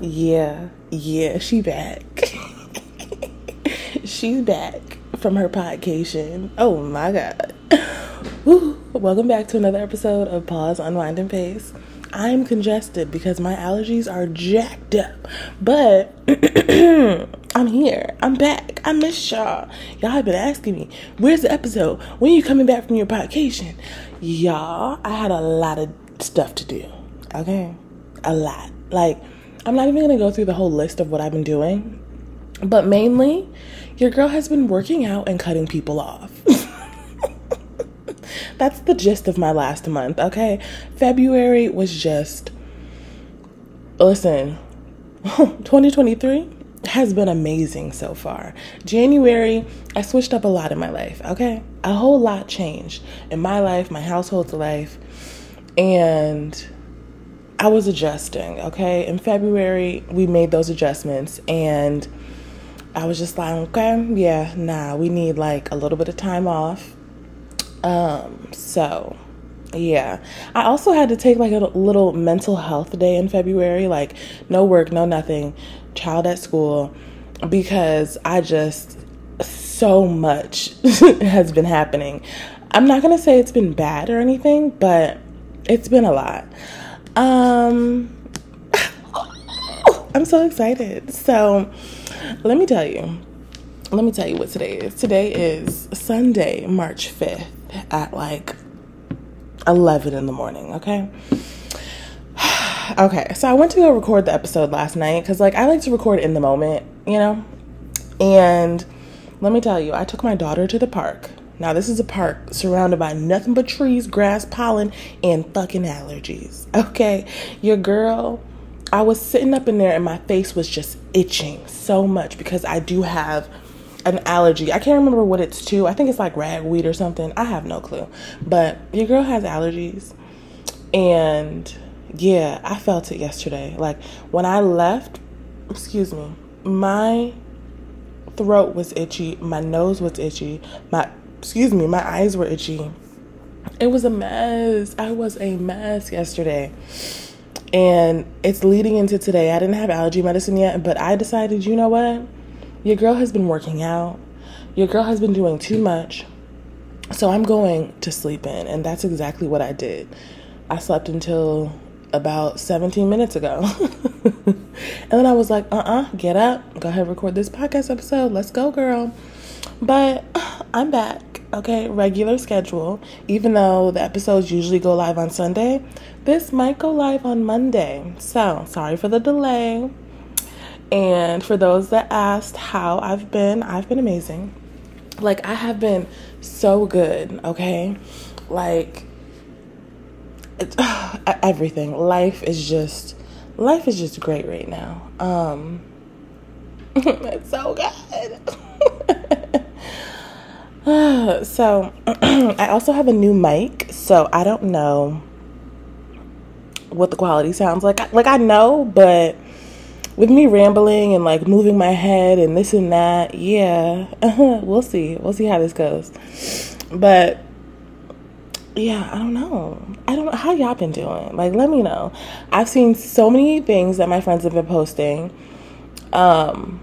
yeah, yeah, she back. She's back from her podcation. Oh my god. Woo. Welcome back to another episode of Pause, Unwind, and Pace. I'm congested because my allergies are jacked up. But I'm here. I'm back. I miss y'all. Y'all have been asking me, where's the episode? When you coming back from your podcation? Y'all, I had a lot of stuff to do. Okay? A lot. Like, I'm not even gonna go through the whole list of what I've been doing. But mainly, your girl has been working out and cutting people off. That's the gist of my last month, okay? February was just. Listen, 2023 has been amazing so far. January, I switched up a lot in my life, okay? A whole lot changed in my life, my household's life, and I was adjusting, okay? In February, we made those adjustments, and I was just like, okay, yeah, nah, we need like a little bit of time off um, so yeah. I also had to take like a little mental health day in February, like no work, no nothing, child at school, because I just so much has been happening. I'm not going to say it's been bad or anything, but it's been a lot. Um I'm so excited. So, let me tell you. Let me tell you what today is. Today is Sunday, March 5th at like 11 in the morning, okay? okay, so I went to go record the episode last night because, like, I like to record in the moment, you know? And let me tell you, I took my daughter to the park. Now, this is a park surrounded by nothing but trees, grass, pollen, and fucking allergies, okay? Your girl, I was sitting up in there and my face was just itching so much because I do have an allergy. I can't remember what it's to. I think it's like ragweed or something. I have no clue. But your girl has allergies. And yeah, I felt it yesterday. Like when I left, excuse me, my throat was itchy, my nose was itchy, my excuse me, my eyes were itchy. It was a mess. I was a mess yesterday. And it's leading into today. I didn't have allergy medicine yet, but I decided, you know what? Your girl has been working out. Your girl has been doing too much. So I'm going to sleep in. And that's exactly what I did. I slept until about 17 minutes ago. and then I was like, uh uh-uh, uh, get up. Go ahead, record this podcast episode. Let's go, girl. But I'm back. Okay, regular schedule. Even though the episodes usually go live on Sunday, this might go live on Monday. So sorry for the delay. And for those that asked how I've been, I've been amazing. Like, I have been so good, okay? Like, uh, everything. Life is just, life is just great right now. Um, it's so good. so, I also have a new mic, so I don't know what the quality sounds like. Like, I know, but with me rambling and like moving my head and this and that, yeah, we'll see. We'll see how this goes. But yeah, I don't know. I don't know how y'all been doing. Like, let me know. I've seen so many things that my friends have been posting. Um,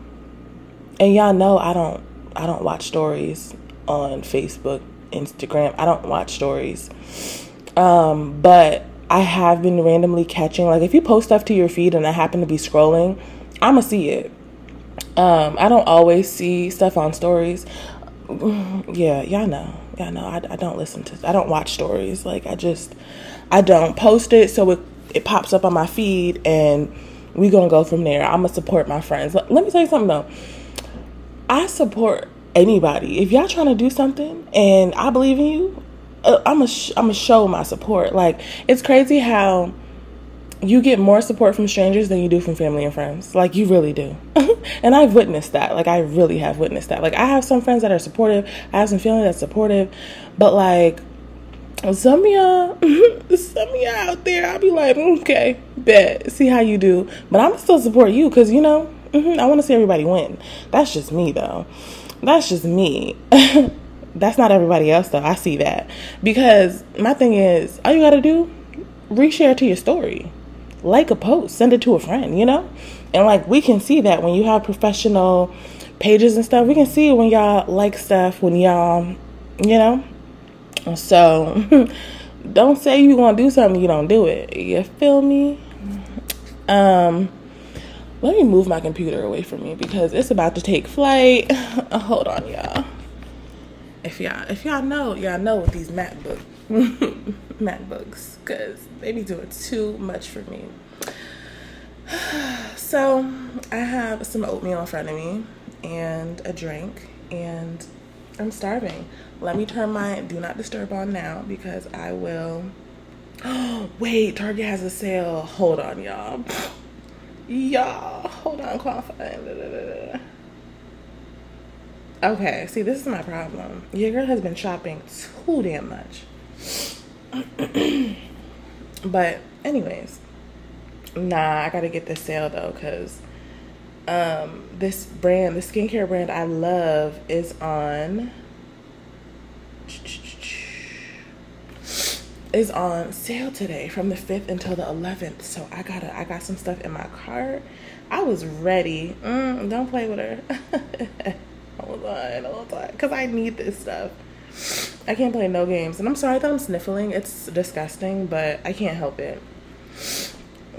and y'all know I don't I don't watch stories on Facebook, Instagram. I don't watch stories. Um, but I have been randomly catching like if you post stuff to your feed and I happen to be scrolling, I'ma see it. Um, I don't always see stuff on stories. Yeah, y'all know. Y'all know. I, I don't listen to. I don't watch stories. Like I just, I don't post it so it it pops up on my feed and we gonna go from there. I'ma support my friends. Let, let me tell you something though. I support anybody. If y'all trying to do something and I believe in you, uh, I'm a sh- I'm a show my support. Like it's crazy how you get more support from strangers than you do from family and friends. Like you really do. and I've witnessed that. Like I really have witnessed that. Like I have some friends that are supportive. I have some family that's supportive. But like some of y'all, some of y'all out there, I'll be like, okay, bet, see how you do. But I'm still support you because you know, mm-hmm, I want to see everybody win. That's just me though. That's just me. That's not everybody else though. I see that. Because my thing is, all you gotta do, reshare to your story. like a post, send it to a friend, you know? And like we can see that when you have professional pages and stuff, we can see when y'all like stuff, when y'all, you know? So don't say you gonna do something you don't do it. You feel me? Um let me move my computer away from me because it's about to take flight. Hold on, y'all. If y'all if y'all know, y'all know with these MacBook MacBooks, because they be doing too much for me. So I have some oatmeal in front of me and a drink, and I'm starving. Let me turn my do not disturb on now because I will. Oh, wait, Target has a sale. Hold on, y'all. Y'all, hold on, qualifying. Okay, see, this is my problem. Your girl has been shopping too damn much. but, anyways, nah, I gotta get this sale though, because um, this brand, the skincare brand I love, is on is on sale today from the 5th until the 11th. So I got to I got some stuff in my cart. I was ready. Mm, don't play with her. hold on, hold on. Because I need this stuff. I can't play no games. And I'm sorry that I'm sniffling. It's disgusting, but I can't help it.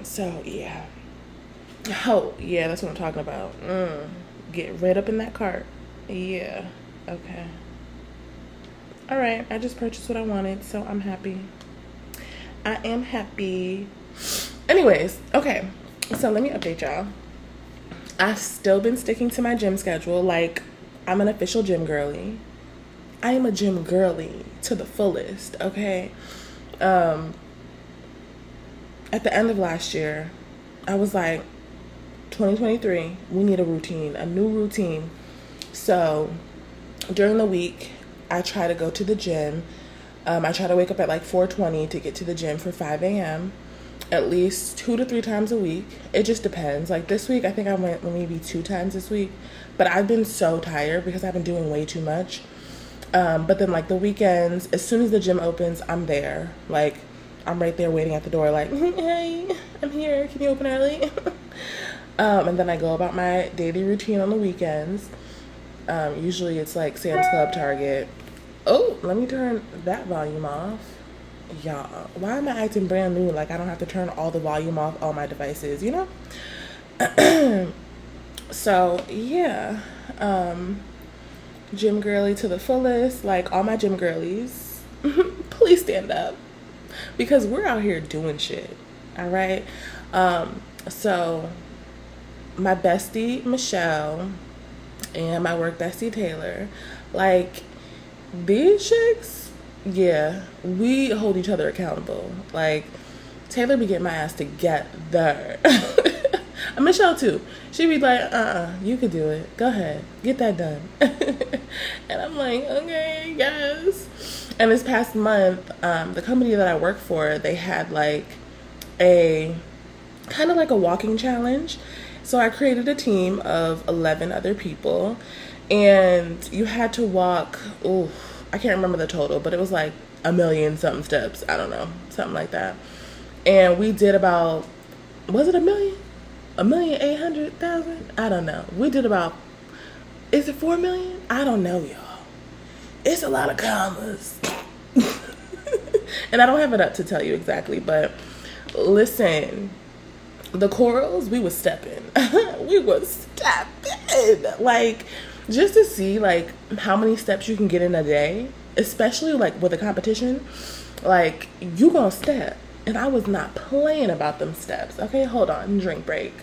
So, yeah. Oh, yeah, that's what I'm talking about. Mm. Get right up in that cart. Yeah. Okay. All right. I just purchased what I wanted, so I'm happy. I am happy. Anyways, okay. So let me update y'all. I've still been sticking to my gym schedule. Like, I'm an official gym girly. I am a gym girly to the fullest, okay? Um, at the end of last year, I was like, 2023, we need a routine, a new routine. So during the week, I try to go to the gym um, I try to wake up at like 4:20 to get to the gym for 5 a.m. At least two to three times a week. It just depends. Like this week, I think I went maybe two times this week, but I've been so tired because I've been doing way too much. Um, but then like the weekends, as soon as the gym opens, I'm there. Like I'm right there waiting at the door, like, hey, I'm here. Can you open early? um, and then I go about my daily routine on the weekends. Um, usually it's like Sam's Club, Target, Oh, let me turn that volume off. Y'all, why am I acting brand new? Like I don't have to turn all the volume off all my devices, you know? so yeah. Um gym girly to the fullest. Like all my gym girlies, please stand up. Because we're out here doing shit. Alright? Um, so my bestie Michelle and my work bestie Taylor, like these chicks, yeah, we hold each other accountable. Like Taylor be getting my ass to together. and Michelle too. She be like, uh uh you could do it. Go ahead. Get that done. and I'm like, okay, yes. And this past month, um, the company that I work for, they had like a kind of like a walking challenge. So I created a team of 11 other people and you had to walk oh i can't remember the total but it was like a million something steps i don't know something like that. And we did about was it a million? A million eight hundred thousand? I don't know. We did about is it four million? I don't know y'all. It's a lot of commas. And i don't have it up to tell you exactly but listen the corals we was stepping we was stepping like just to see like how many steps you can get in a day, especially like with a competition, like you gonna step. And I was not playing about them steps. Okay, hold on, drink break.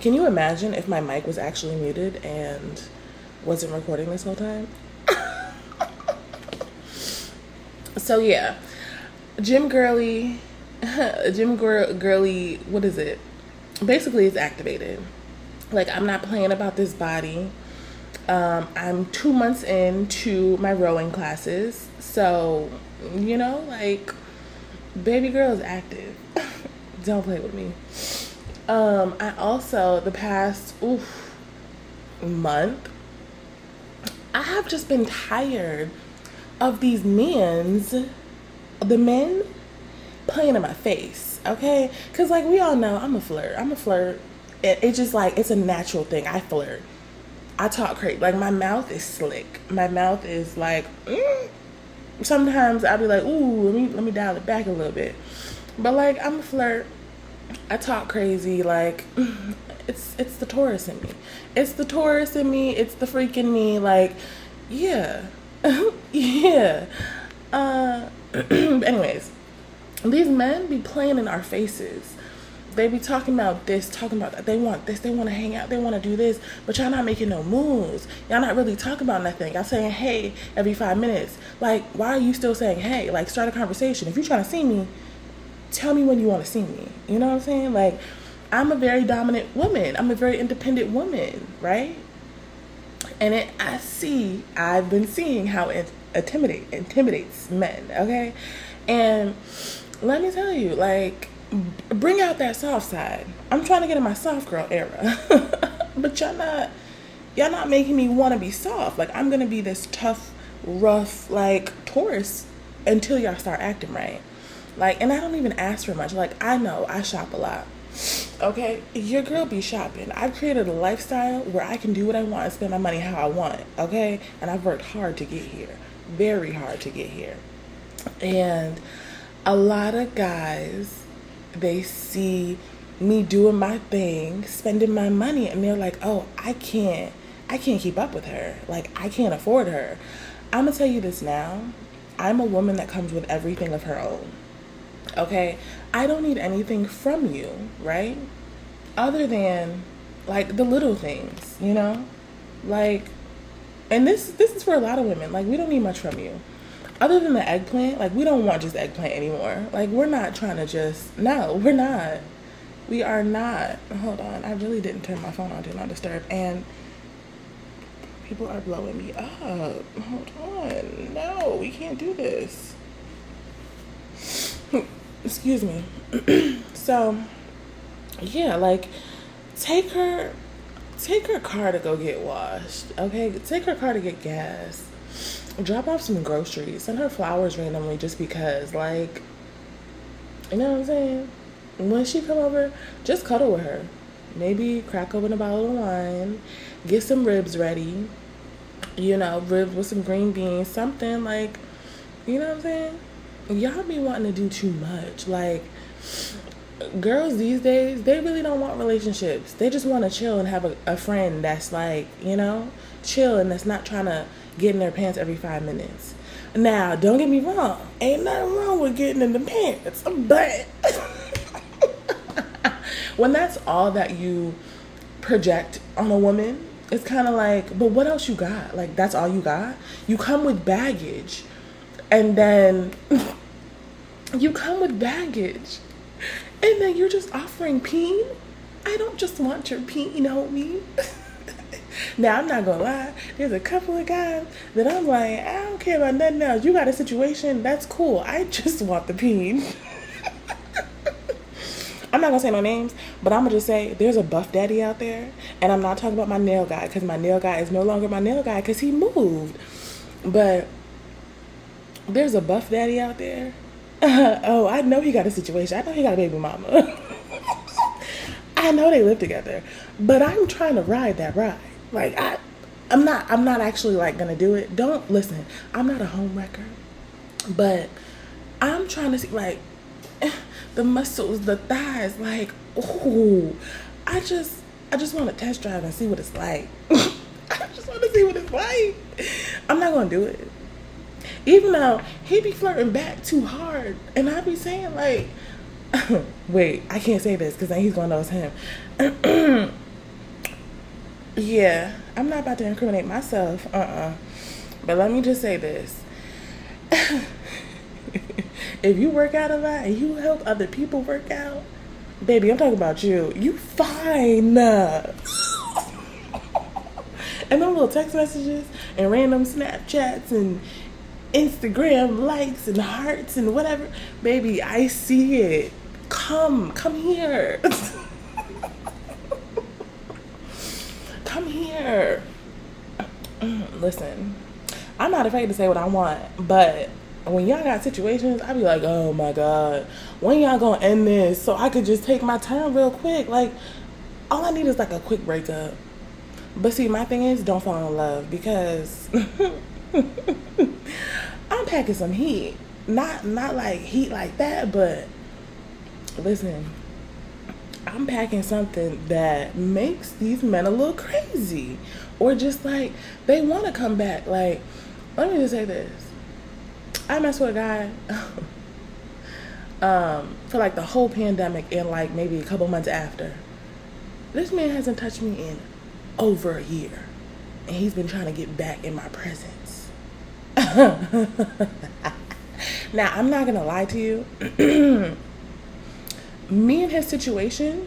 Can you imagine if my mic was actually muted and wasn't recording this whole time? so yeah, Gym Girly, Gym Girly, what is it? basically it's activated. Like I'm not playing about this body. Um, I'm two months into my rowing classes, so you know, like baby girl is active. Don't play with me. Um, I also the past oof, month, I have just been tired of these men's, the men playing in my face, okay? Because, like, we all know I'm a flirt. I'm a flirt. It, it's just like, it's a natural thing. I flirt. I talk crazy. Like, my mouth is slick. My mouth is like, mm. sometimes I'll be like, ooh, let me, let me dial it back a little bit. But, like, I'm a flirt. I talk crazy. Like, it's it's the Taurus in me. It's the Taurus in me. It's the freaking me. Like, yeah, yeah. Uh, anyways, these men be playing in our faces. They be talking about this, talking about that. They want this, they want to hang out, they want to do this, but y'all not making no moves. Y'all not really talking about nothing. Y'all saying hey every five minutes. Like, why are you still saying hey? Like, start a conversation. If you're trying to see me, tell me when you want to see me. You know what I'm saying? Like, I'm a very dominant woman. I'm a very independent woman, right? And it, I see, I've been seeing how it intimidate intimidates men, okay? And let me tell you, like, bring out that soft side. I'm trying to get in my soft girl era, but y'all not, y'all not making me want to be soft. Like, I'm gonna be this tough, rough, like Taurus until y'all start acting right. Like, and I don't even ask for much. Like, I know I shop a lot. Okay, your girl be shopping. I've created a lifestyle where I can do what I want and spend my money how I want. Okay, and I've worked hard to get here, very hard to get here. And a lot of guys, they see me doing my thing, spending my money, and they're like, "Oh, I can't, I can't keep up with her. Like, I can't afford her." I'm gonna tell you this now. I'm a woman that comes with everything of her own. Okay, I don't need anything from you, right? Other than like the little things, you know? Like and this this is for a lot of women. Like we don't need much from you. Other than the eggplant, like we don't want just eggplant anymore. Like we're not trying to just no, we're not. We are not. Hold on. I really didn't turn my phone on do not disturb and people are blowing me up. Hold on. No, we can't do this excuse me. so, yeah, like take her take her car to go get washed. Okay? Take her car to get gas. Drop off some groceries. Send her flowers randomly just because like you know what I'm saying? When she come over, just cuddle with her. Maybe crack open a bottle of wine, get some ribs ready. You know, ribs with some green beans, something like, you know what I'm saying? y'all be wanting to do too much. Like girls these days, they really don't want relationships. They just want to chill and have a, a friend that's like, you know, chill and that's not trying to get in their pants every five minutes. Now, don't get me wrong, ain't nothing wrong with getting in the pants, but when that's all that you project on a woman, it's kind of like, but what else you got? Like, that's all you got? You come with baggage. And then you come with baggage. And then you're just offering peen. I don't just want your peen, homie. now, I'm not gonna lie, there's a couple of guys that I'm like, I don't care about nothing else. You got a situation, that's cool. I just want the peen. I'm not gonna say no names, but I'm gonna just say there's a buff daddy out there, and I'm not talking about my nail guy because my nail guy is no longer my nail guy because he moved. But there's a buff daddy out there oh, I know he got a situation. I know he got a baby mama. I know they live together, but I'm trying to ride that ride. Like I, I'm not. I'm not actually like gonna do it. Don't listen. I'm not a home wrecker, but I'm trying to see like the muscles, the thighs. Like, oh, I just, I just want to test drive and see what it's like. I just want to see what it's like. I'm not gonna do it. Even though he be flirting back too hard, and I be saying like, wait, I can't say this because then he's gonna know it's him. yeah, I'm not about to incriminate myself. Uh uh-uh. uh But let me just say this. if you work out a lot and you help other people work out, baby, I'm talking about you. You fine. and them little text messages and random Snapchats and Instagram likes and hearts and whatever. Baby, I see it. Come, come here. come here. Listen, I'm not afraid to say what I want, but when y'all got situations, I be like, oh my god, when y'all gonna end this so I could just take my turn real quick? Like, all I need is like a quick breakup. But see, my thing is, don't fall in love because I'm packing some heat. Not not like heat like that, but listen, I'm packing something that makes these men a little crazy, or just like they want to come back. Like, let me just say this: I messed with a guy. um, for like the whole pandemic and like maybe a couple months after. This man hasn't touched me in over a year. And he's been trying to get back in my presence. now, I'm not going to lie to you. me and his situation,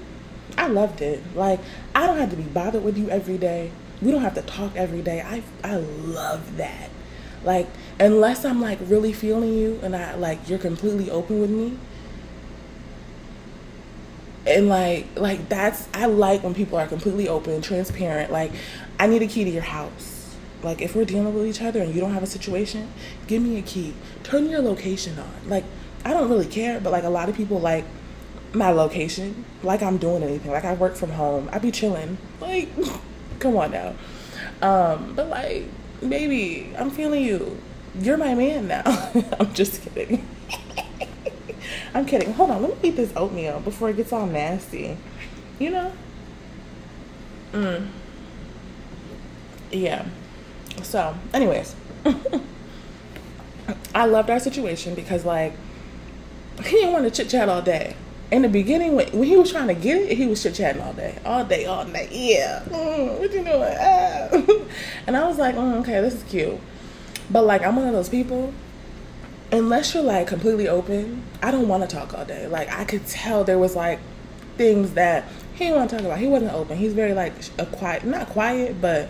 I loved it. Like, I don't have to be bothered with you every day. We don't have to talk every day. I I love that. Like, unless I'm like really feeling you and I like you're completely open with me, and like like that's I like when people are completely open, transparent. Like I need a key to your house. Like if we're dealing with each other and you don't have a situation, give me a key. Turn your location on. Like I don't really care, but like a lot of people like my location, like I'm doing anything. Like I work from home. I be chilling. Like come on now. Um, but like baby, I'm feeling you. You're my man now. I'm just kidding. I'm kidding. Hold on, let me eat this oatmeal before it gets all nasty. You know? Mm. Yeah. So, anyways. I loved our situation because like he didn't want to chit chat all day. In the beginning, when, when he was trying to get it, he was chit chatting all day, all day, all night. Yeah, mm, what you doing? Ah. and I was like, mm, okay, this is cute. But like, I'm one of those people unless you're like completely open, I don't want to talk all day. Like I could tell there was like things that he didn't want to talk about. He wasn't open. He's very like a quiet, not quiet, but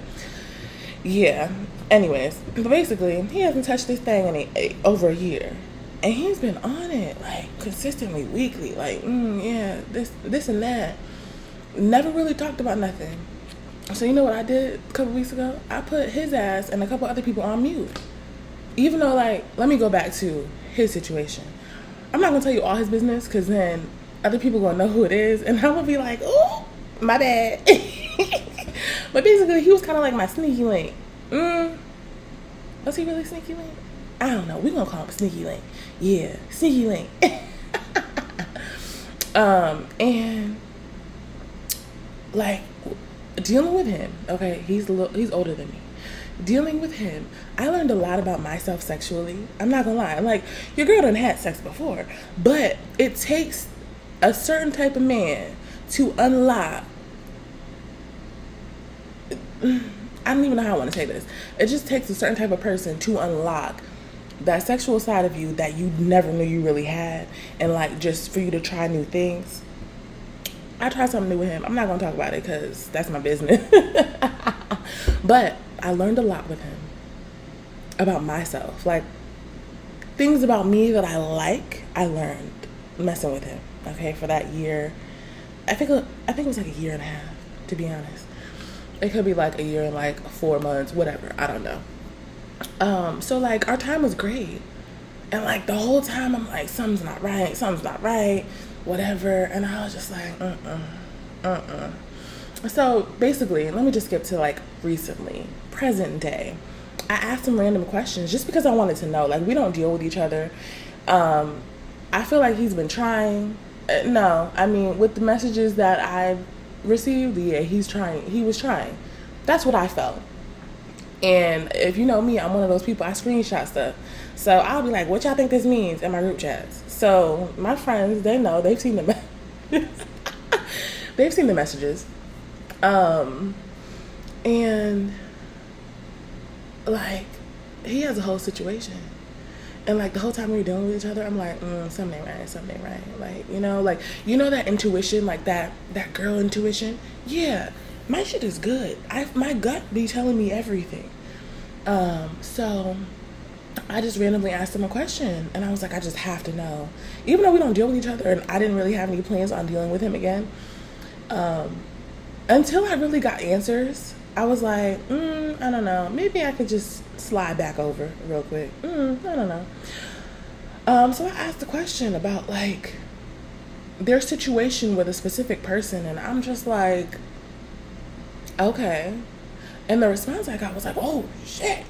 yeah. Anyways, but basically, he hasn't touched this thing in a, a, over a year, and he's been on it like consistently, weekly. Like, mm, yeah, this, this, and that. Never really talked about nothing. So you know what I did a couple weeks ago? I put his ass and a couple other people on mute even though like let me go back to his situation i'm not gonna tell you all his business because then other people gonna know who it is and i'm gonna be like oh my bad but basically he was kind of like my sneaky link mm. was he really sneaky link i don't know we're gonna call him sneaky link yeah sneaky link um and like dealing with him okay he's a little he's older than me dealing with him, I learned a lot about myself sexually. I'm not gonna lie. Like, your girl done had sex before, but it takes a certain type of man to unlock. I don't even know how I want to say this. It just takes a certain type of person to unlock that sexual side of you that you never knew you really had, and like just for you to try new things. I tried something new with him. I'm not gonna talk about it because that's my business. but I learned a lot with him about myself. Like things about me that I like, I learned messing with him. Okay, for that year. I think I think it was like a year and a half, to be honest. It could be like a year and like four months, whatever. I don't know. Um, so like our time was great. And like the whole time I'm like, something's not right, something's not right, whatever. And I was just like, uh uh-uh, uh, So basically, let me just skip to like recently present day, I asked him random questions just because I wanted to know. Like, we don't deal with each other. Um, I feel like he's been trying. Uh, no, I mean, with the messages that I've received, yeah, he's trying. He was trying. That's what I felt. And if you know me, I'm one of those people, I screenshot stuff. So I'll be like, what y'all think this means in my group chats? So my friends, they know, they've seen the, me- they've seen the messages. Um, and like he has a whole situation and like the whole time we were dealing with each other i'm like mm, something right something right. Like you know like you know that intuition like that that girl intuition? Yeah. My shit is good. I my gut be telling me everything. Um so i just randomly asked him a question and i was like i just have to know. Even though we don't deal with each other and i didn't really have any plans on dealing with him again um until i really got answers I was like, mm, I don't know. Maybe I could just slide back over real quick. Mm, I don't know. Um, so I asked the question about like their situation with a specific person, and I'm just like, okay. And the response I got was like, oh shit.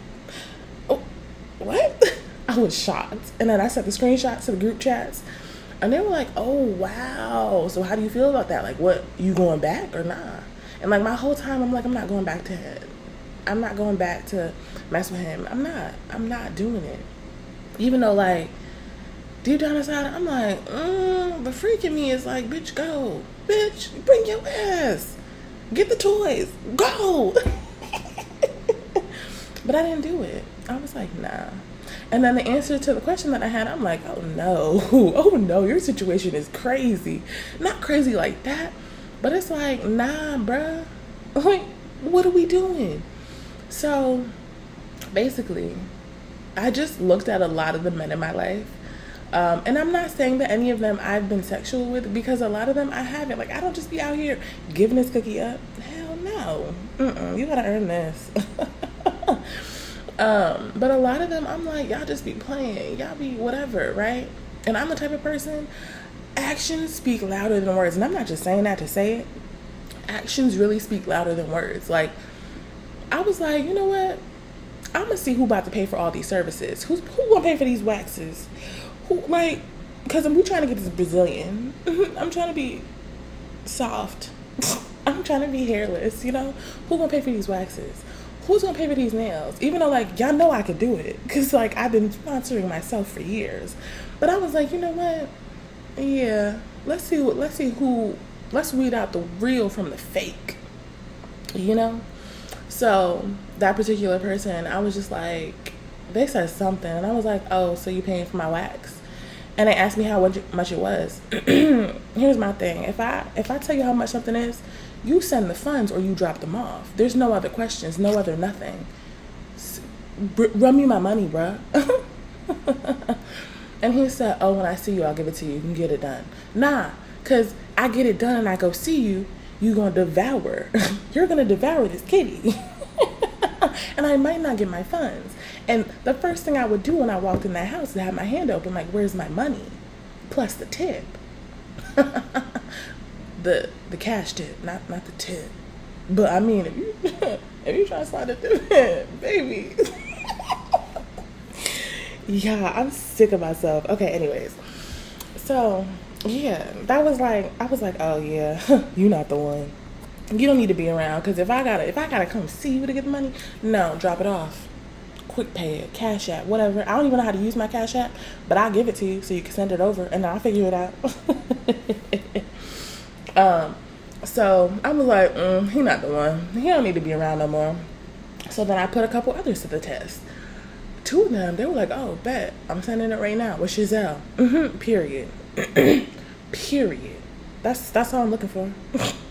Oh, what? I was shocked. And then I sent the screenshots to the group chats. And they were like, oh, wow. So how do you feel about that? Like, what, you going back or nah? And like my whole time, I'm like, I'm not going back to him. I'm not going back to mess with him. I'm not. I'm not doing it. Even though, like, deep down inside, I'm like, mm, the freak in me is like, bitch, go. Bitch, bring your ass. Get the toys. Go. but I didn't do it. I was like, nah. And then the answer to the question that I had, I'm like, oh no, oh no, your situation is crazy. Not crazy like that, but it's like, nah, bruh. Like, what are we doing? So basically, I just looked at a lot of the men in my life. Um, and I'm not saying that any of them I've been sexual with because a lot of them I haven't. Like, I don't just be out here giving this cookie up. Hell no. Mm-mm, you gotta earn this. Um, but a lot of them, I'm like, y'all just be playing, y'all be whatever, right? And I'm the type of person, actions speak louder than words. And I'm not just saying that to say it. Actions really speak louder than words. Like, I was like, you know what? I'm gonna see who about to pay for all these services. Who's who gonna pay for these waxes? Who like? Because I'm trying to get this Brazilian. I'm trying to be soft. I'm trying to be hairless. You know, who gonna pay for these waxes? who's gonna pay for these nails? Even though like y'all know I could do it, cause like I've been sponsoring myself for years. But I was like, you know what? Yeah, let's see. Let's see who. Let's weed out the real from the fake. You know. So that particular person, I was just like, they said something, and I was like, oh, so you paying for my wax? And they asked me how much it was. Here's my thing: if I if I tell you how much something is, you send the funds or you drop them off. There's no other questions, no other nothing. run me my money, bruh. and he said, Oh, when I see you, I'll give it to you. You can get it done. Nah, because I get it done and I go see you, you're going to devour. you're to devour this kitty. and I might not get my funds. And the first thing I would do when I walked in that house is have my hand open, like, Where's my money? Plus the tip the the cash tip, not not the tip. But I mean, if you if you try to slide the tip in, baby. yeah, I'm sick of myself. Okay, anyways, so yeah, that was like I was like, oh yeah, you not the one. You don't need to be around because if I gotta if I gotta come see you to get the money, no, drop it off. Quick pay it, cash app, whatever. I don't even know how to use my cash app, but I'll give it to you so you can send it over and I'll figure it out. Um, so I was like, mm, he not the one. He don't need to be around no more. So then I put a couple others to the test. Two of them, they were like, oh, bet. I'm sending it right now with Zelle. Mm-hmm. Period. Period. That's that's all I'm looking for.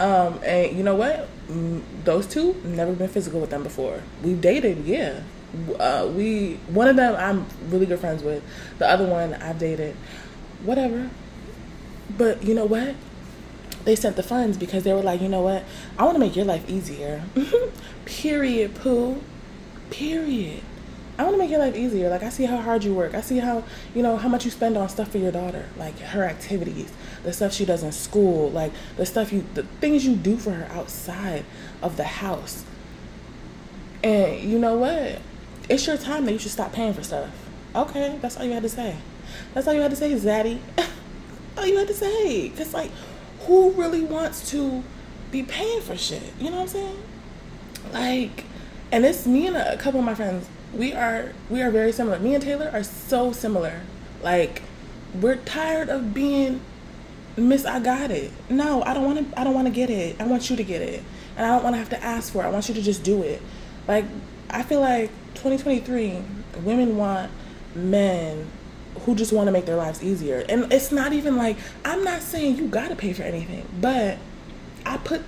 um, and you know what? Mm, those two never been physical with them before. We've dated, yeah. Uh, we one of them I'm really good friends with. The other one I've dated. Whatever. But you know what? They sent the funds because they were like, you know what? I want to make your life easier. Period, poo. Period. I want to make your life easier. Like I see how hard you work. I see how you know how much you spend on stuff for your daughter, like her activities, the stuff she does in school, like the stuff you, the things you do for her outside of the house. And you know what? It's your time that you should stop paying for stuff. Okay, that's all you had to say. That's all you had to say, Zaddy. all you had to say. Cause like, who really wants to be paying for shit? You know what I'm saying? Like, and it's me and a couple of my friends. We are we are very similar. Me and Taylor are so similar. Like, we're tired of being Miss I got it. No, I don't want to. I don't want to get it. I want you to get it, and I don't want to have to ask for it. I want you to just do it. Like, I feel like 2023, women want men who just want to make their lives easier. And it's not even like I'm not saying you got to pay for anything, but I put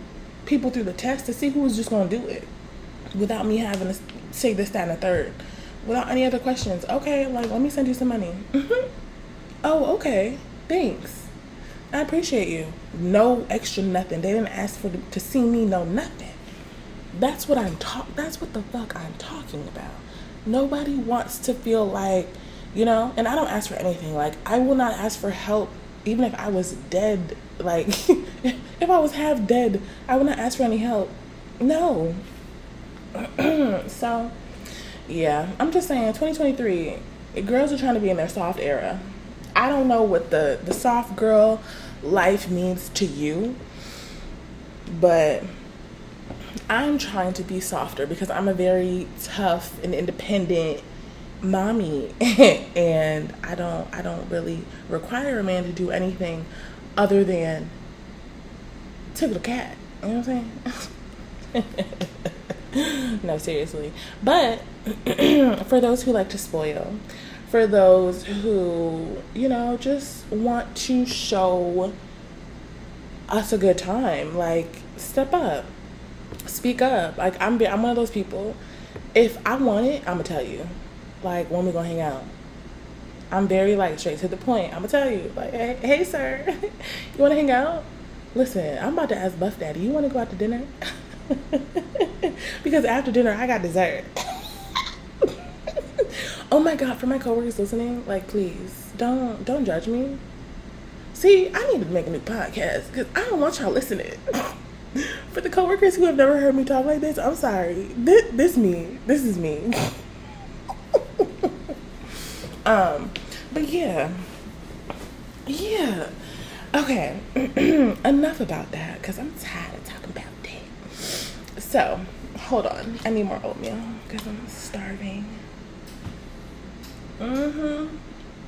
people through the test to see who was just going to do it without me having to say this, that, and a third, without any other questions. Okay, like let me send you some money. Mm-hmm. Oh, okay, thanks. I appreciate you. No extra nothing. They didn't ask for to see me. No nothing. That's what I'm talk. That's what the fuck I'm talking about. Nobody wants to feel like you know? And I don't ask for anything. Like, I will not ask for help even if I was dead. Like, if I was half dead, I would not ask for any help. No. so, yeah, I'm just saying 2023, girls are trying to be in their soft era. I don't know what the, the soft girl life means to you, but I'm trying to be softer because I'm a very tough and independent mommy and I don't I don't really require a man to do anything other than tickle the cat. You know what I'm saying? no, seriously. But for those who like to spoil, for those who, you know, just want to show us a good time, like step up. Speak up. Like I'm I'm one of those people. If I want it, I'm gonna tell you like when we gonna hang out. I'm very like straight to the point. I'm gonna tell you, like, hey, hey sir, you wanna hang out? Listen, I'm about to ask Buff Daddy, you wanna go out to dinner? because after dinner I got dessert. oh my god, for my coworkers listening, like please don't don't judge me. See, I need to make a new podcast because I don't want y'all listening. for the coworkers who have never heard me talk like this, I'm sorry. This, this me. This is me. Um, but yeah, yeah. Okay, enough about that because I'm tired of talking about that. So, hold on. I need more oatmeal because I'm starving. Mm-hmm.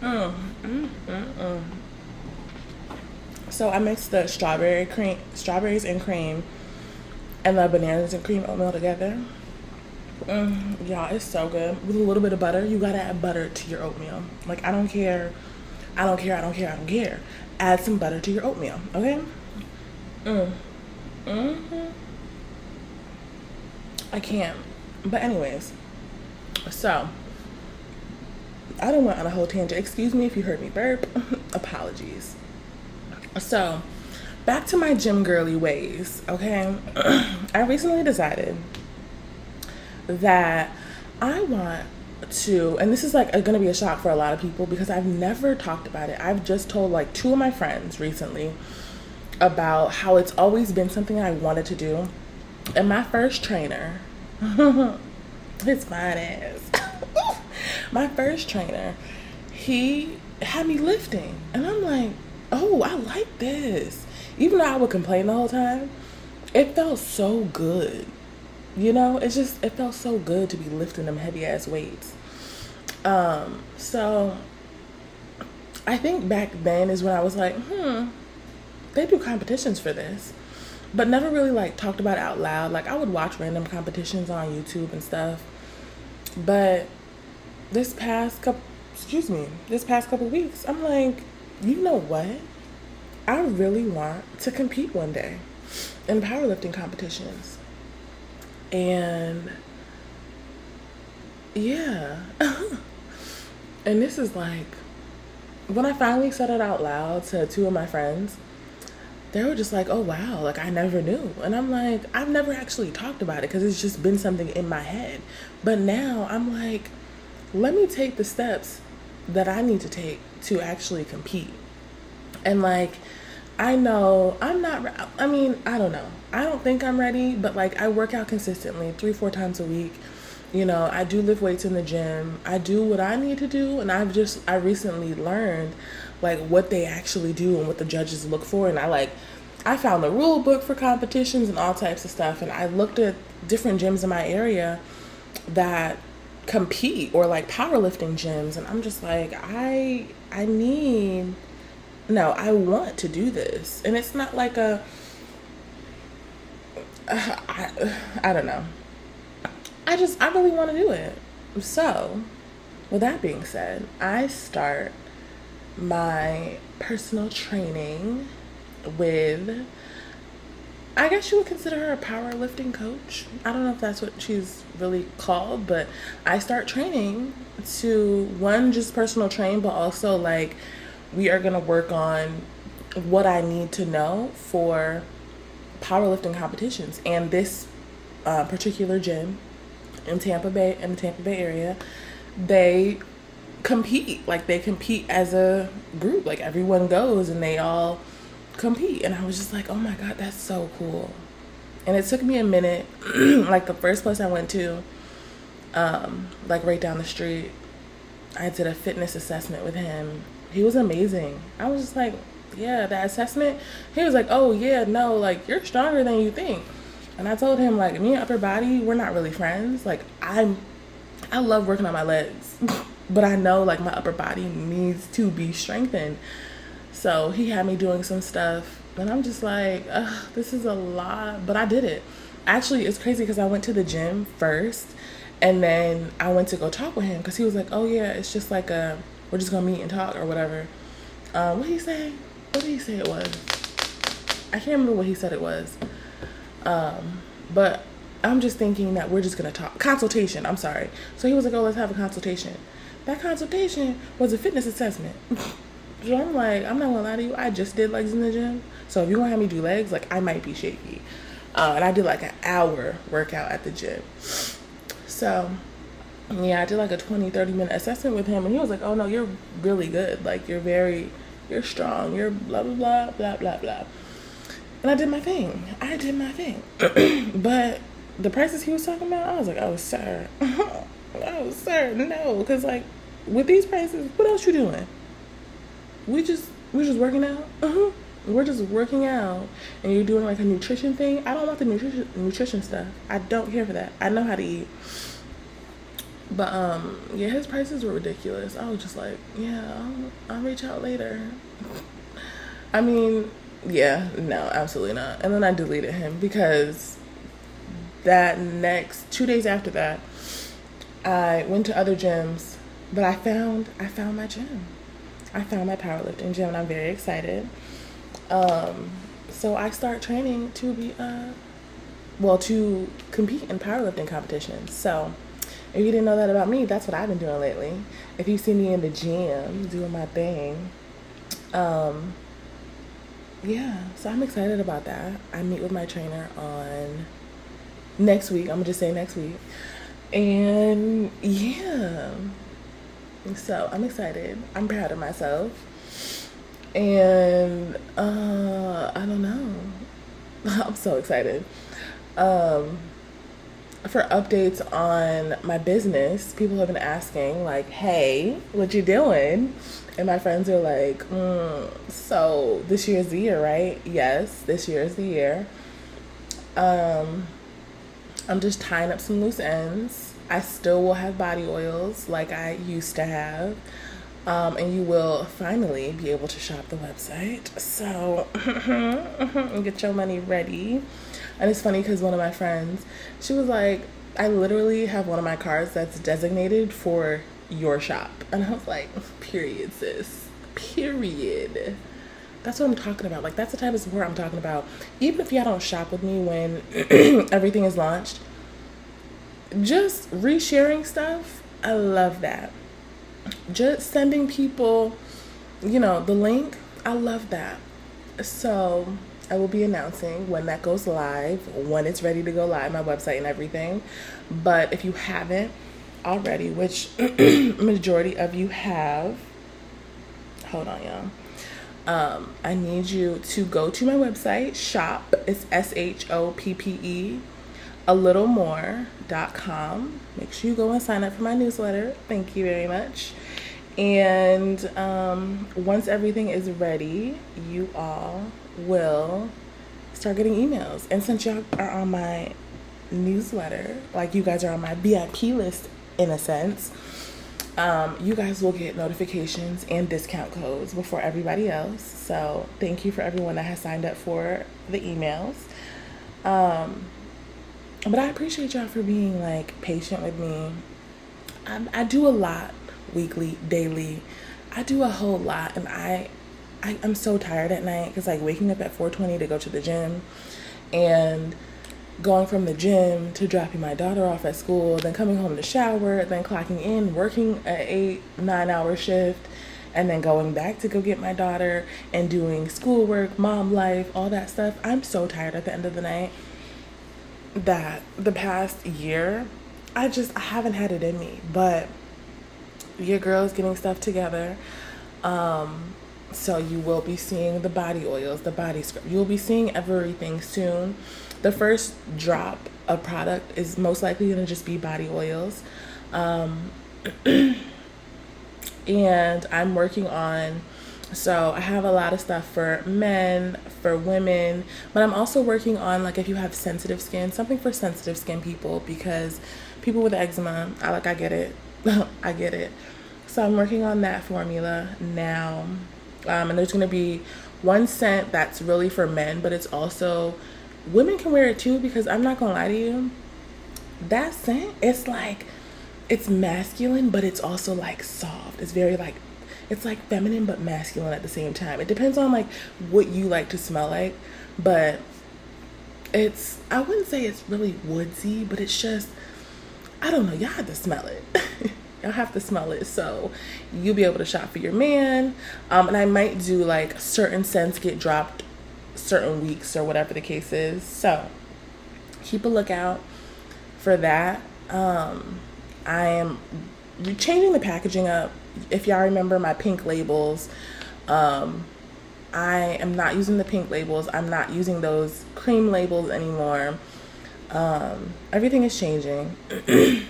Mm, mm, mm, mm. So I mixed the strawberry cream, strawberries and cream, and the bananas and cream oatmeal together. Mm, y'all, it's so good. With a little bit of butter, you gotta add butter to your oatmeal. Like, I don't care. I don't care. I don't care. I don't care. Add some butter to your oatmeal, okay? Mm. Mm-hmm. I can't. But, anyways, so I don't want on a whole tangent. Excuse me if you heard me burp. Apologies. So, back to my gym girly ways, okay? I recently decided that I want to, and this is like going to be a shock for a lot of people because I've never talked about it. I've just told like two of my friends recently about how it's always been something I wanted to do. And my first trainer, his fine ass, my first trainer, he had me lifting. And I'm like, oh, I like this. Even though I would complain the whole time, it felt so good you know, it's just it felt so good to be lifting them heavy ass weights. Um, so I think back then is when I was like, hmm, they do competitions for this. But never really like talked about out loud. Like I would watch random competitions on YouTube and stuff. But this past couple excuse me, this past couple weeks, I'm like, you know what? I really want to compete one day in powerlifting competitions. And yeah. and this is like, when I finally said it out loud to two of my friends, they were just like, oh wow, like I never knew. And I'm like, I've never actually talked about it because it's just been something in my head. But now I'm like, let me take the steps that I need to take to actually compete. And like, I know I'm not, I mean, I don't know. I don't think I'm ready, but like I work out consistently three, four times a week. You know, I do lift weights in the gym. I do what I need to do. And I've just, I recently learned like what they actually do and what the judges look for. And I like, I found the rule book for competitions and all types of stuff. And I looked at different gyms in my area that compete or like powerlifting gyms. And I'm just like, I, I need, no, I want to do this. And it's not like a, uh, I, I don't know. I just, I really want to do it. So, with that being said, I start my personal training with, I guess you would consider her a powerlifting coach. I don't know if that's what she's really called, but I start training to one, just personal train, but also like we are going to work on what I need to know for powerlifting competitions. And this uh, particular gym in Tampa Bay, in the Tampa Bay area, they compete. Like they compete as a group. Like everyone goes and they all compete. And I was just like, oh my God, that's so cool. And it took me a minute. like the first place I went to, um, like right down the street, I did a fitness assessment with him. He was amazing. I was just like, yeah, that assessment. He was like, oh yeah, no, like you're stronger than you think. And I told him like me and upper body, we're not really friends. Like I'm, I love working on my legs, but I know like my upper body needs to be strengthened. So he had me doing some stuff, and I'm just like, this is a lot, but I did it. Actually, it's crazy because I went to the gym first, and then I went to go talk with him because he was like, oh yeah, it's just like a, we're just gonna meet and talk or whatever. Uh, what did he say? What did he say it was? I can't remember what he said it was. Um, but I'm just thinking that we're just gonna talk consultation. I'm sorry. So he was like, "Oh, let's have a consultation." That consultation was a fitness assessment. so I'm like, I'm not gonna lie to you. I just did legs in the gym. So if you want to have me do legs, like I might be shaky. Uh, and I did like an hour workout at the gym. So yeah, I did like a 20, 30 minute assessment with him, and he was like, "Oh no, you're really good. Like you're very, you're strong. You're blah blah blah blah blah blah." And I did my thing. I did my thing. but the prices he was talking about, I was like, oh, sir. oh, sir, no. Because, like, with these prices, what else you doing? We just, we're just working out. Uh-huh. We're just working out. And you're doing, like, a nutrition thing. I don't want the nutrition, nutrition stuff. I don't care for that. I know how to eat. But, um, yeah, his prices were ridiculous. I was just like, yeah, I'll, I'll reach out later. I mean, yeah, no, absolutely not. And then I deleted him because that next two days after that, I went to other gyms, but I found I found my gym. I found my powerlifting gym, and I'm very excited. Um, so I start training to be uh, well to compete in powerlifting competitions. So if you didn't know that about me, that's what I've been doing lately. If you see me in the gym doing my thing, um, yeah, so I'm excited about that. I meet with my trainer on next week. I'm gonna just say next week. And yeah, so I'm excited. I'm proud of myself. And uh, I don't know. I'm so excited. Um, for updates on my business, people have been asking, like, hey, what you doing? And my friends are like, mm, so this year's the year, right? Yes, this year is the year. Um, I'm just tying up some loose ends. I still will have body oils like I used to have. Um, and you will finally be able to shop the website. So get your money ready. And it's funny because one of my friends, she was like, I literally have one of my cards that's designated for your shop. And I was like, period, sis. Period. That's what I'm talking about. Like, that's the type of support I'm talking about. Even if y'all don't shop with me when everything is launched, just resharing stuff, I love that. Just sending people, you know, the link, I love that. So, I will be announcing when that goes live, when it's ready to go live, my website and everything. But if you haven't already, which majority of you have, hold on, y'all. Um, I need you to go to my website, shop, it's S H O P P E, a little more.com. Make sure you go and sign up for my newsletter. Thank you very much. And um, once everything is ready, you all will start getting emails. And since y'all are on my newsletter, like you guys are on my VIP list in a sense, um, you guys will get notifications and discount codes before everybody else. So thank you for everyone that has signed up for the emails. Um, but I appreciate y'all for being like patient with me. I, I do a lot weekly, daily. I do a whole lot, and I I, am so tired at night because like waking up at 4:20 to go to the gym, and going from the gym to dropping my daughter off at school, then coming home to shower, then clocking in, working an eight nine hour shift, and then going back to go get my daughter and doing schoolwork, mom life, all that stuff. I'm so tired at the end of the night that the past year, I just I haven't had it in me, but your girl's getting stuff together. Um, so you will be seeing the body oils, the body scrub. You will be seeing everything soon. The first drop of product is most likely going to just be body oils. Um, and I'm working on so I have a lot of stuff for men, for women, but I'm also working on like if you have sensitive skin, something for sensitive skin people because people with eczema, I like I get it. I get it. So I'm working on that formula now. Um, and there's going to be one scent that's really for men, but it's also women can wear it too because I'm not going to lie to you. That scent, it's like it's masculine, but it's also like soft. It's very like it's like feminine but masculine at the same time. It depends on like what you like to smell like, but it's I wouldn't say it's really woodsy, but it's just I don't know, y'all have to smell it. y'all have to smell it so you'll be able to shop for your man. Um and I might do like certain scents get dropped certain weeks or whatever the case is. So keep a lookout for that. Um I am changing the packaging up. If y'all remember my pink labels, um, I am not using the pink labels. I'm not using those cream labels anymore. Um, everything is changing.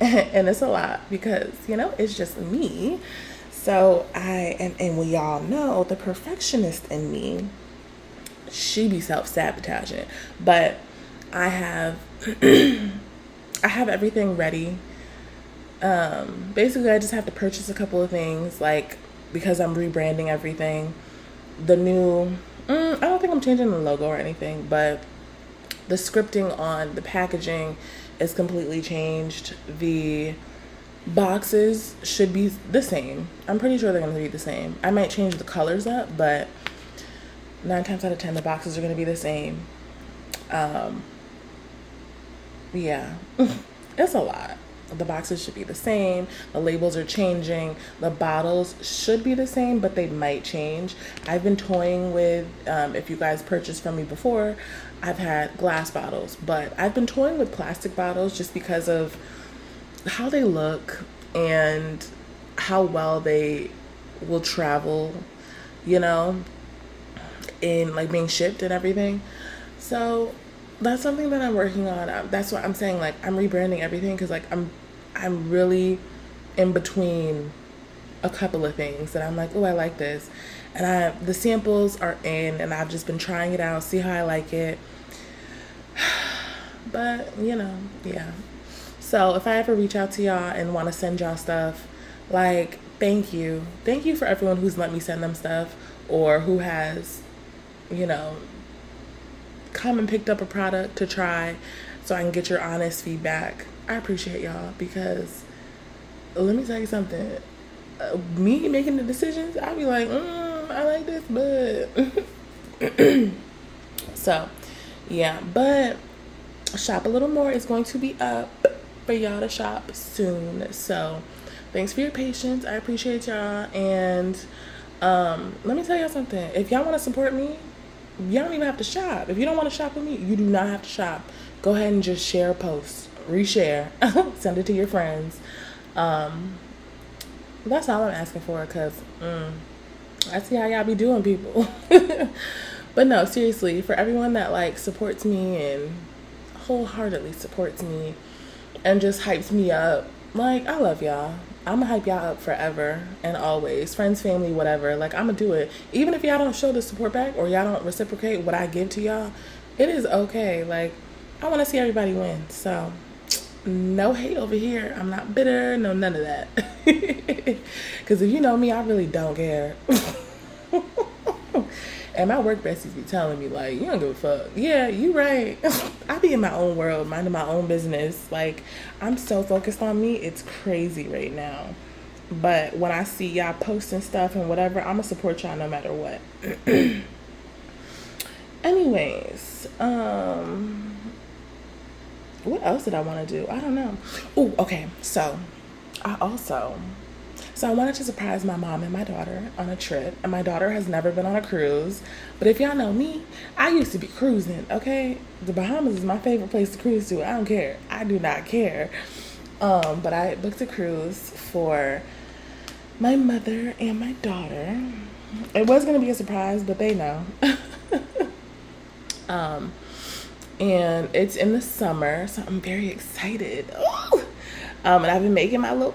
and it's a lot because, you know, it's just me. So I, and, and we all know the perfectionist in me, she be self sabotaging. But I have, I have everything ready um, basically, I just have to purchase a couple of things, like because I'm rebranding everything. The new, mm, I don't think I'm changing the logo or anything, but the scripting on the packaging is completely changed. The boxes should be the same. I'm pretty sure they're going to be the same. I might change the colors up, but nine times out of ten, the boxes are going to be the same. Um, yeah, it's a lot the boxes should be the same the labels are changing the bottles should be the same but they might change. I've been toying with um, if you guys purchased from me before i've had glass bottles but i've been toying with plastic bottles just because of how they look and how well they will travel you know in like being shipped and everything. So that's something that I'm working on. Um, that's what I'm saying. Like I'm rebranding everything because like I'm I'm really in between a couple of things that I'm like, oh, I like this, and I the samples are in, and I've just been trying it out, see how I like it. But you know, yeah. So if I ever reach out to y'all and want to send y'all stuff, like thank you, thank you for everyone who's let me send them stuff or who has, you know, come and picked up a product to try so I can get your honest feedback. I appreciate y'all because let me tell you something. Uh, me making the decisions, I'll be like, mm, I like this, but so yeah, but shop a little more is going to be up for y'all to shop soon. So thanks for your patience. I appreciate y'all. And um, let me tell y'all something. If y'all want to support me, y'all don't even have to shop. If you don't want to shop with me, you do not have to shop. Go ahead and just share a post, reshare, send it to your friends. Um, that's all I'm asking for because mm, I see how y'all be doing, people. but no, seriously, for everyone that like supports me and wholeheartedly supports me and just hypes me up, like I love y'all. I'm gonna hype y'all up forever and always. Friends, family, whatever. Like, I'm gonna do it. Even if y'all don't show the support back or y'all don't reciprocate what I give to y'all, it is okay. Like, I wanna see everybody win. So, no hate over here. I'm not bitter, no, none of that. Because if you know me, I really don't care. And my work besties be telling me like, you don't give a fuck. Yeah, you right. I be in my own world, minding my own business. Like, I'm so focused on me, it's crazy right now. But when I see y'all posting stuff and whatever, I'ma support y'all no matter what. Anyways, um what else did I want to do? I don't know. Oh, okay. So I also so I wanted to surprise my mom and my daughter on a trip. And my daughter has never been on a cruise. But if y'all know me, I used to be cruising, okay? The Bahamas is my favorite place to cruise to. I don't care. I do not care. Um, but I booked a cruise for my mother and my daughter. It was gonna be a surprise, but they know. um, and it's in the summer, so I'm very excited. Um, and I've been making my little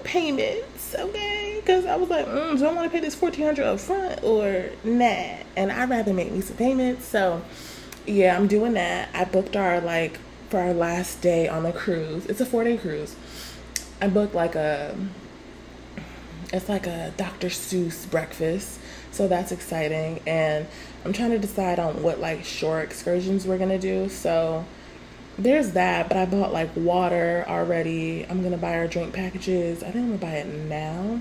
okay? Because I was like, mm, do I want to pay this fourteen hundred up front or nah? And I'd rather make me some payments. So, yeah, I'm doing that. I booked our like for our last day on the cruise. It's a four day cruise. I booked like a, it's like a Dr. Seuss breakfast. So that's exciting. And I'm trying to decide on what like shore excursions we're gonna do. So there's that, but I bought like water already. I'm gonna buy our drink packages. I think I'm gonna buy it now.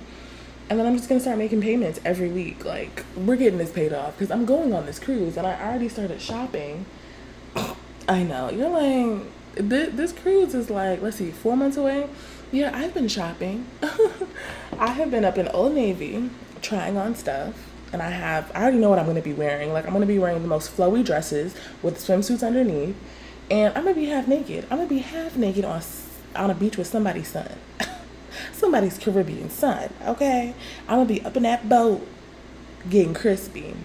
And then I'm just gonna start making payments every week. Like we're getting this paid off because I'm going on this cruise and I already started shopping. I know you're like this, this cruise is like let's see four months away. Yeah, I've been shopping. I have been up in Old Navy trying on stuff and I have I already know what I'm gonna be wearing. Like I'm gonna be wearing the most flowy dresses with swimsuits underneath, and I'm gonna be half naked. I'm gonna be half naked on on a beach with somebody's son, somebody's Caribbean son. Okay, I'm gonna be up in that boat, getting crispy.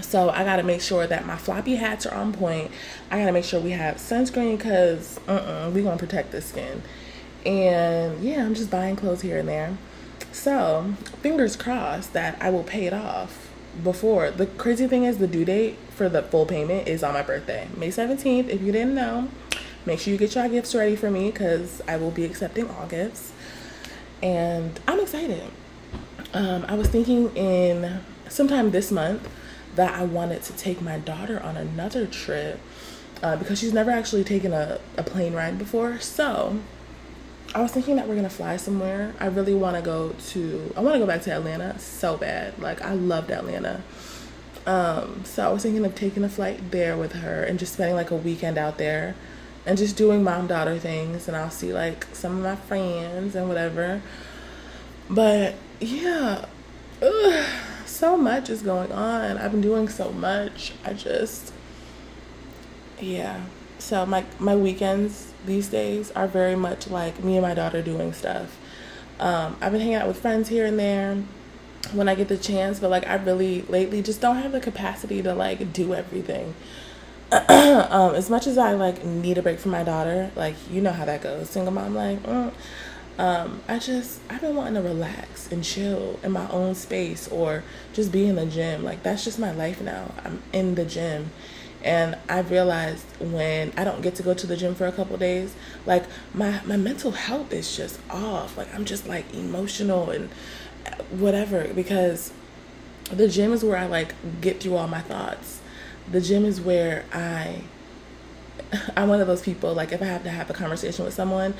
So I gotta make sure that my floppy hats are on point. I gotta make sure we have sunscreen because uh-uh, we gonna protect the skin. And yeah, I'm just buying clothes here and there. So, fingers crossed that I will pay it off before. The crazy thing is, the due date for the full payment is on my birthday, May 17th. If you didn't know, make sure you get your gifts ready for me because I will be accepting all gifts. And I'm excited. Um, I was thinking in sometime this month that I wanted to take my daughter on another trip uh, because she's never actually taken a, a plane ride before. So, I was thinking that we're gonna fly somewhere. I really want to go to. I want to go back to Atlanta so bad. Like I loved Atlanta. Um, so I was thinking of taking a flight there with her and just spending like a weekend out there, and just doing mom daughter things. And I'll see like some of my friends and whatever. But yeah, ugh, so much is going on. I've been doing so much. I just yeah. So my my weekends these days are very much like me and my daughter doing stuff. Um, I've been hanging out with friends here and there when I get the chance, but like I really lately just don't have the capacity to like do everything. um, as much as I like need a break from my daughter, like you know how that goes, single mom, like, mm, um, I just I've been wanting to relax and chill in my own space or just be in the gym. Like that's just my life now. I'm in the gym and I realized when I don't get to go to the gym for a couple days, like my my mental health is just off. Like I'm just like emotional and whatever because the gym is where I like get through all my thoughts. The gym is where I I'm one of those people like if I have to have a conversation with someone,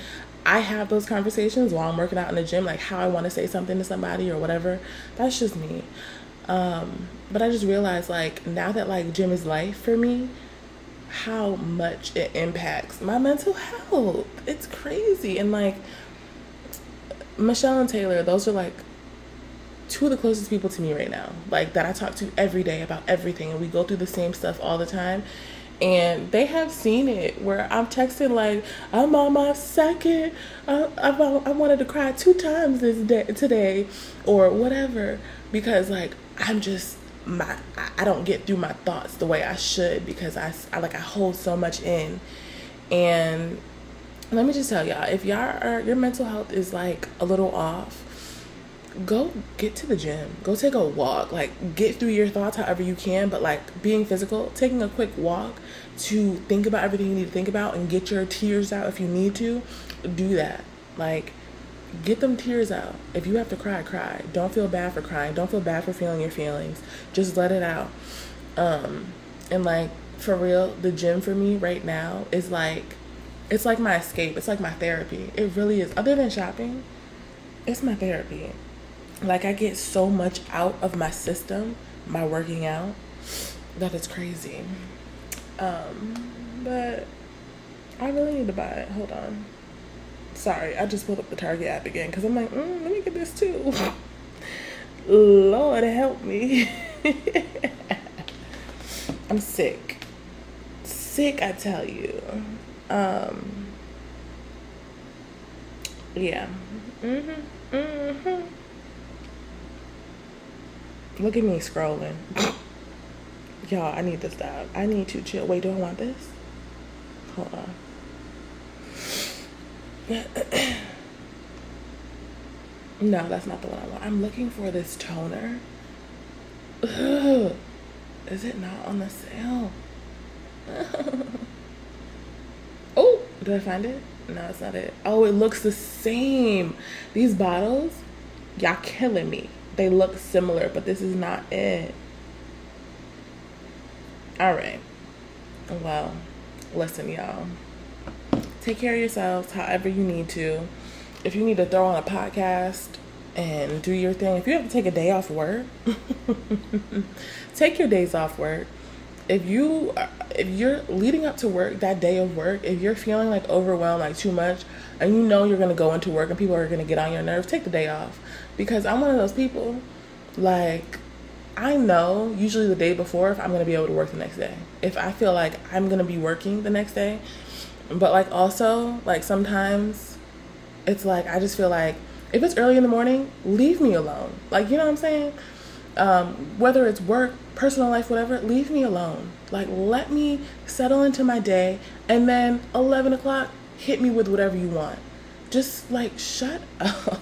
I have those conversations while I'm working out in the gym like how I want to say something to somebody or whatever. That's just me. Um, but I just realized like now that like gym is life for me, how much it impacts my mental health. It's crazy. And like Michelle and Taylor, those are like two of the closest people to me right now. Like that I talk to every day about everything and we go through the same stuff all the time. And they have seen it where I'm texting like I'm on my second. Uh, I, I, uh, I wanted to cry two times this day today, or whatever, because like I'm just my I don't get through my thoughts the way I should because I, I like I hold so much in and let me just tell y'all if y'all are your mental health is like a little off go get to the gym go take a walk like get through your thoughts however you can but like being physical taking a quick walk to think about everything you need to think about and get your tears out if you need to do that like get them tears out. If you have to cry, cry. Don't feel bad for crying. Don't feel bad for feeling your feelings. Just let it out. Um, and like for real, the gym for me right now is like it's like my escape. It's like my therapy. It really is. Other than shopping, it's my therapy. Like I get so much out of my system by working out that it's crazy. Um, but I really need to buy it. Hold on. Sorry, I just pulled up the Target app again because I'm like, mm, let me get this too. Lord help me. I'm sick. Sick, I tell you. Um, Yeah. Mm-hmm. Mhm. Look at me scrolling. Y'all, I need to stop. I need to chill. Wait, do I want this? Hold on. no, that's not the one I want. I'm looking for this toner. Ugh. Is it not on the sale? oh, did I find it? No, it's not it. Oh, it looks the same. These bottles, y'all killing me. They look similar, but this is not it. All right. Well, listen, y'all. Take care of yourselves however you need to. If you need to throw on a podcast and do your thing, if you have to take a day off work, take your days off work. If you if you're leading up to work that day of work, if you're feeling like overwhelmed, like too much, and you know you're gonna go into work and people are gonna get on your nerves, take the day off. Because I'm one of those people, like I know usually the day before if I'm gonna be able to work the next day. If I feel like I'm gonna be working the next day, but like also like sometimes it's like I just feel like if it's early in the morning, leave me alone. Like you know what I'm saying? Um, whether it's work, personal life, whatever, leave me alone. Like let me settle into my day, and then 11 o'clock, hit me with whatever you want. Just like shut up.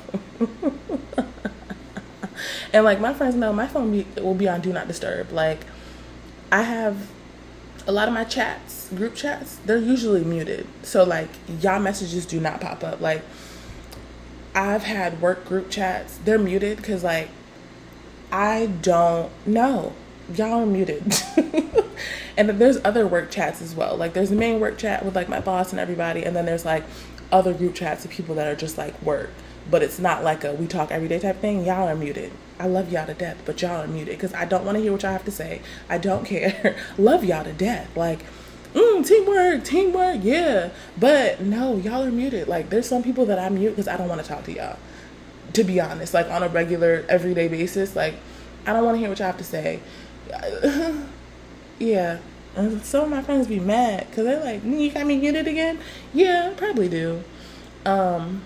and like my friends know, my phone be, will be on do not disturb. Like I have a lot of my chats, group chats, they're usually muted. So like y'all messages do not pop up. Like I've had work group chats, they're muted because like I don't know. Y'all are muted. and then there's other work chats as well. Like there's the main work chat with like my boss and everybody, and then there's like other group chats of people that are just like work. But it's not like a we talk every day type thing. Y'all are muted. I love y'all to death, but y'all are muted because I don't want to hear what y'all have to say. I don't care. love y'all to death. Like, mm, teamwork, teamwork, yeah. But no, y'all are muted. Like, there's some people that I mute because I don't want to talk to y'all. To be honest, like on a regular, everyday basis, like I don't want to hear what y'all have to say. yeah. And some of my friends be mad because they're like, you got me muted again? Yeah, probably do. Um,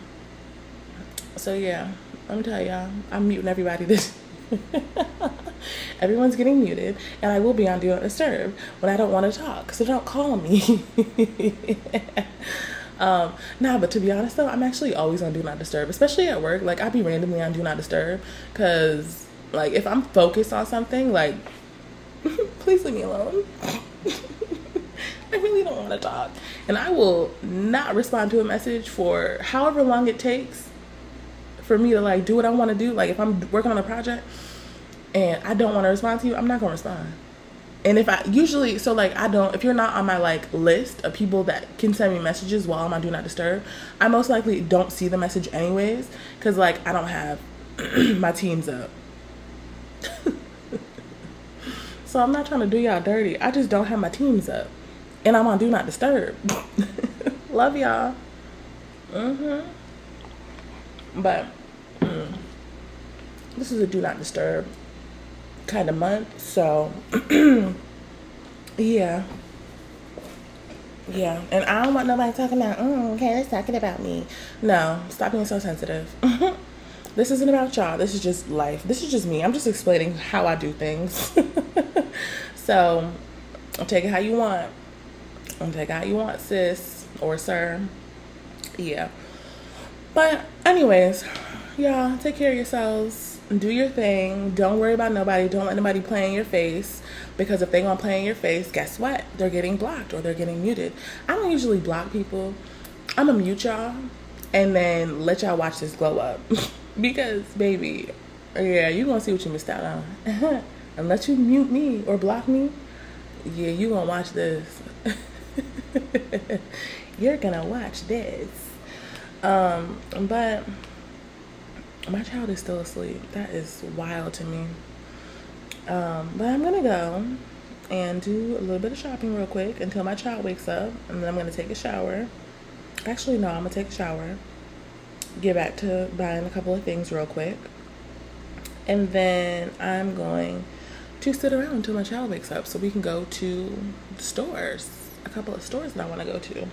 so yeah, let me tell y'all, I'm muting everybody this. Everyone's getting muted, and I will be on Do Not Disturb when I don't want to talk. So don't call me. um, nah, but to be honest though, I'm actually always on Do Not Disturb, especially at work. Like I'll be randomly on Do Not Disturb because, like, if I'm focused on something, like, please leave me alone. I really don't want to talk, and I will not respond to a message for however long it takes for me to like do what I want to do. Like if I'm working on a project and I don't want to respond to you, I'm not gonna respond. And if I usually so like I don't if you're not on my like list of people that can send me messages while I'm on do not disturb, I most likely don't see the message anyways because like I don't have my teams up. so I'm not trying to do y'all dirty. I just don't have my teams up, and I'm on do not disturb. Love y'all. Mhm. But mm, this is a do not disturb kind of month, so yeah. Yeah, and I don't want nobody talking about, mm, okay, let's talking about me. No, stop being so sensitive. this isn't about y'all. This is just life. This is just me. I'm just explaining how I do things. so, take it how you want. Take it how you want, sis or sir. Yeah. But, anyways, y'all, take care of yourselves. Do your thing. Don't worry about nobody. Don't let nobody play in your face. Because if they gonna play in your face, guess what? They're getting blocked or they're getting muted. I don't usually block people. I'm gonna mute y'all and then let y'all watch this glow up. because, baby, yeah, you gonna see what you missed out on. Unless you mute me or block me, yeah, you gonna watch this. You're gonna watch this. Um, but my child is still asleep. That is wild to me. Um, but I'm gonna go and do a little bit of shopping real quick until my child wakes up, and then I'm gonna take a shower. Actually, no, I'm gonna take a shower, get back to buying a couple of things real quick, and then I'm going to sit around until my child wakes up so we can go to the stores, a couple of stores that I want to go to.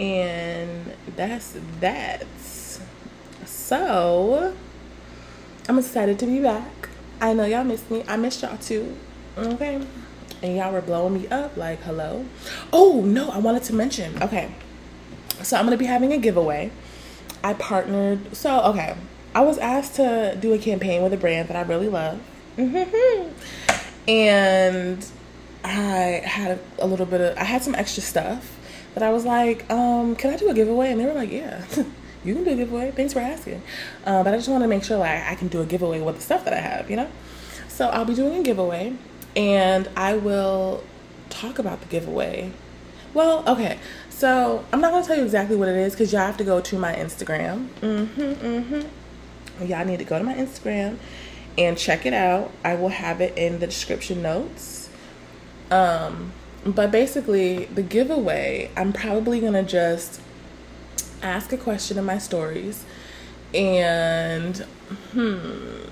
And that's that. So I'm excited to be back. I know y'all missed me. I missed y'all too. Okay. And y'all were blowing me up like, hello. Oh, no, I wanted to mention. Okay. So I'm going to be having a giveaway. I partnered. So, okay. I was asked to do a campaign with a brand that I really love. Mm-hmm. And I had a little bit of, I had some extra stuff that I was like, um, can I do a giveaway? And they were like, yeah. you can do a giveaway. Thanks for asking. Uh, but I just want to make sure like I can do a giveaway with the stuff that I have, you know. So I'll be doing a giveaway, and I will talk about the giveaway. Well, okay. So I'm not gonna tell you exactly what it is because y'all have to go to my Instagram. Mm-hmm. Mm-hmm. Y'all need to go to my Instagram and check it out. I will have it in the description notes. Um, but basically, the giveaway, I'm probably gonna just ask a question in my stories and hmm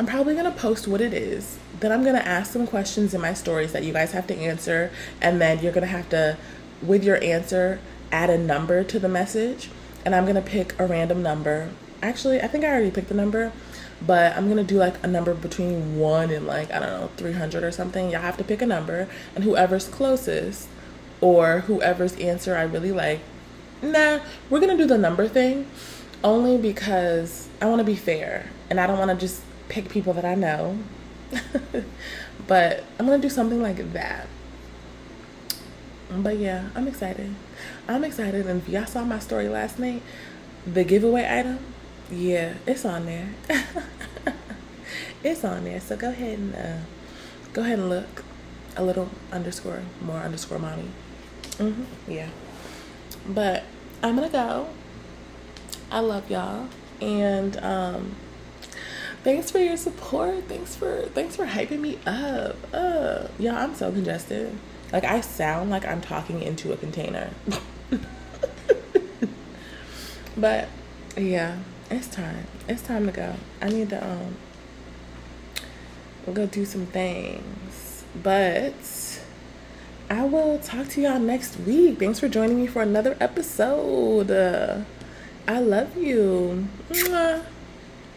I'm probably going to post what it is. Then I'm going to ask some questions in my stories that you guys have to answer and then you're going to have to with your answer add a number to the message and I'm going to pick a random number. Actually, I think I already picked the number, but I'm to do like a number between 1 and like I don't know, 300 or something. Y'all have to pick a number and whoever's closest or whoever's answer I really like nah, we're gonna do the number thing only because I want to be fair and I don't want to just pick people that I know. but I'm gonna do something like that. But yeah, I'm excited. I'm excited, and if y'all saw my story last night, the giveaway item, yeah, it's on there. it's on there. So go ahead and uh, go ahead and look a little underscore more underscore mommy. Mm-hmm. Yeah. But I'm gonna go. I love y'all. And um thanks for your support. Thanks for thanks for hyping me up. Uh y'all, I'm so congested. Like I sound like I'm talking into a container. but yeah, it's time. It's time to go. I need to um go do some things. But I will talk to y'all next week. Thanks for joining me for another episode. I love you. Mwah.